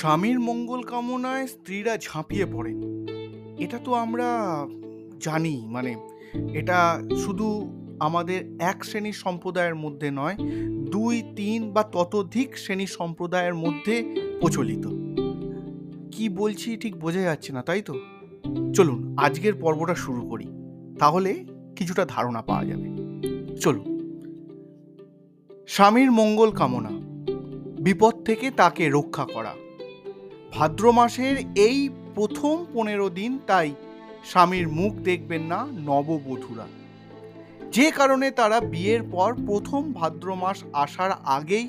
স্বামীর মঙ্গল কামনায় স্ত্রীরা ঝাঁপিয়ে পড়েন। এটা তো আমরা জানি মানে এটা শুধু আমাদের এক শ্রেণির সম্প্রদায়ের মধ্যে নয়, দুই, তিন বা ততোধিক শ্রেণির সম্প্রদায়ের মধ্যে প্রচলিত। কি বলছি ঠিক বোঝা যাচ্ছে না, তাই তো? চলুন, আজকের পর্বটা শুরু করি। তাহলে কিছুটা ধারণা পাওয়া যাবে। চলুন। স্বামীর মঙ্গল কামনা, বিপদ থেকে তাকে রক্ষা করা। ভাদ্র মাসের এই প্রথম পনেরো দিন তাই স্বামীর মুখ দেখবেন না নববধূরা। যে কারণে তারা বিয়ের পর প্রথম ভাদ্র মাস আসার আগেই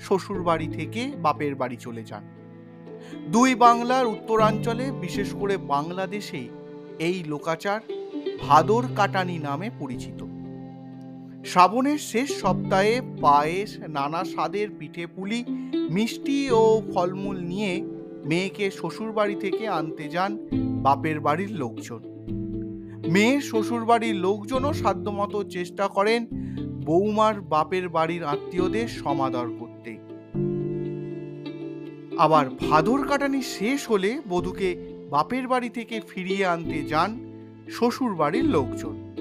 শ্বশুর বাড়ি থেকে বাপের বাড়ি চলে যান। দুই বাংলার উত্তরাঞ্চলে, বিশেষ করে বাংলাদেশে এই লোকাচার ভাদর কাটানি নামে পরিচিত। শ্রাবণের শেষ সপ্তাহে পায়েস, নানা স্বাদের পিঠে পুলি, মিষ্টি ও ফলমূল নিয়ে মেয়েকে শ্বশুর বাড়ি থেকে আনতে যান বাপের বাড়ির লোকজন। মেয়ের শ্বশুর বাড়ির লোকজনও সাধ্যমতো চেষ্টা করেন বৌমার বাপের বাড়ির আত্মীয়দের সমাদর করতে। আবার ভাদর কাটানি শেষ হলে বধূকে বাপের বাড়ি থেকে ফিরিয়ে আনতে যান শ্বশুর বাড়ির লোকজন।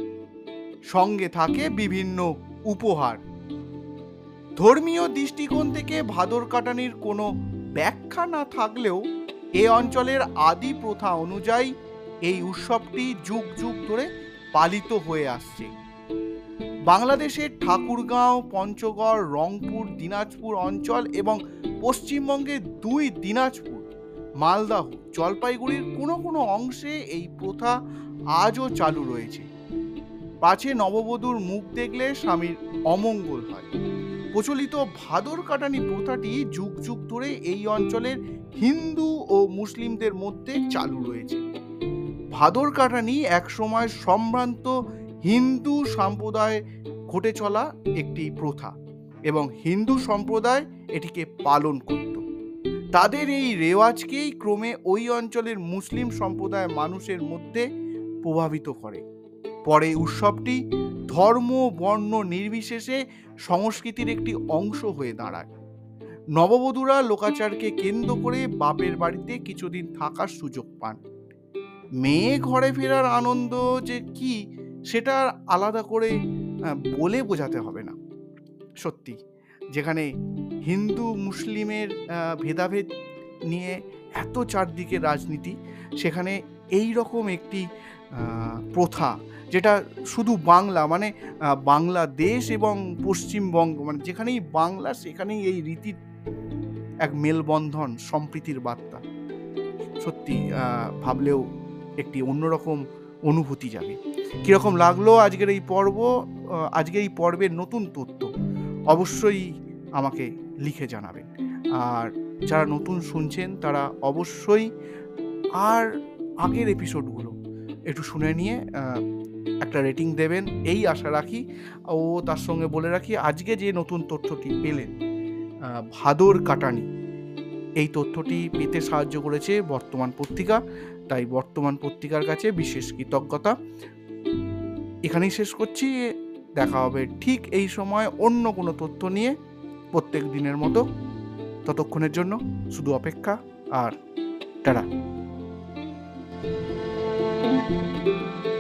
সঙ্গে থাকে বিভিন্ন উপহার। ধর্মীয় দৃষ্টিকোণ থেকে ভাদর কাটানির কোনো ব্যাখ্যা না থাকলেও এ অঞ্চলের আদি প্রথা অনুযায়ী এই উৎসবটি যুগ যুগ ধরে পালিত হয়ে আসছে। বাংলাদেশের ঠাকুরগাঁও, পঞ্চগড়, রংপুর, দিনাজপুর অঞ্চল এবং পশ্চিমবঙ্গের দুই দিনাজপুর মালদাহ জলপাইগুড়ির কোনো কোনো অংশে এই প্রথা আজও চালু রয়েছে। পাছে নববধূর মুখ দেখলে স্বামীর অমঙ্গল হয়। প্রচলিত ভাদর কাটানি প্রথাটি যুগ যুগ ধরে এই অঞ্চলের হিন্দু ও মুসলিমদের মধ্যে চালু রয়েছে। ভাদর কাটানি একসময় সম্ভ্রান্ত হিন্দু সম্প্রদায় ঘটে চলা একটি প্রথা এবং হিন্দু সম্প্রদায় এটিকে পালন করত। তাদের এই রেওয়াজকেই ক্রমে ওই অঞ্চলের মুসলিম সম্প্রদায় মানুষের মধ্যে প্রভাবিত করে। পরে উৎসবটি ধর্ম, বর্ণ নির্বিশেষে সংস্কৃতির একটি অংশ হয়ে দাঁড়ায়। নববধূরা লোকাচারকে কেন্দ্র করে বাপের বাড়িতে কিছুদিন থাকার সুযোগ পান। মেয়ে ঘরে ফেরার আনন্দ যে কি, সেটা আলাদা করে বলে বোঝাতে হবে না। সত্যি, যেখানে হিন্দু, মুসলিমের ভেদাভেদ নিয়ে এত চারদিকে রাজনীতি, সেখানে এই রকম একটি প্রথা, যেটা শুধু বাংলা মানে বাংলাদেশ এবং পশ্চিমবঙ্গ মানে যেখানেই বাংলা, সেখানেই এই রীতির এক মেলবন্ধন, সম্প্রীতির বার্তা। সত্যি ভাবলেও একটি অন্যরকম অনুভূতি যাবে কীরকম লাগল আজকের এই পর্ব? আজকের এই পর্বের নতুন তথ্য অবশ্যই আমাকে লিখে জানাবেন। আর যারা নতুন শুনছেন, তারা অবশ্যই আর আগের এপিসোডগুলো একটু শুনে নিয়ে একটা রেটিং দেবেন। এই আশা রাখি, ও তার সঙ্গে বলে রাখি, আজকে যে নতুন তথ্যটি পেলেন ভাদর কাটানি, এই তথ্যটি পেতে সাহায্য করেছে বর্তমান পত্রিকা। তাই বর্তমান পত্রিকার কাছে বিশেষ কৃতজ্ঞতা। এখানেই শেষ করছি। দেখা হবে ঠিক এই সময় অন্য কোনো তথ্য নিয়ে প্রত্যেক দিনের মতো। ততক্ষণের জন্য শুধু অপেক্ষা আর টাটা। Música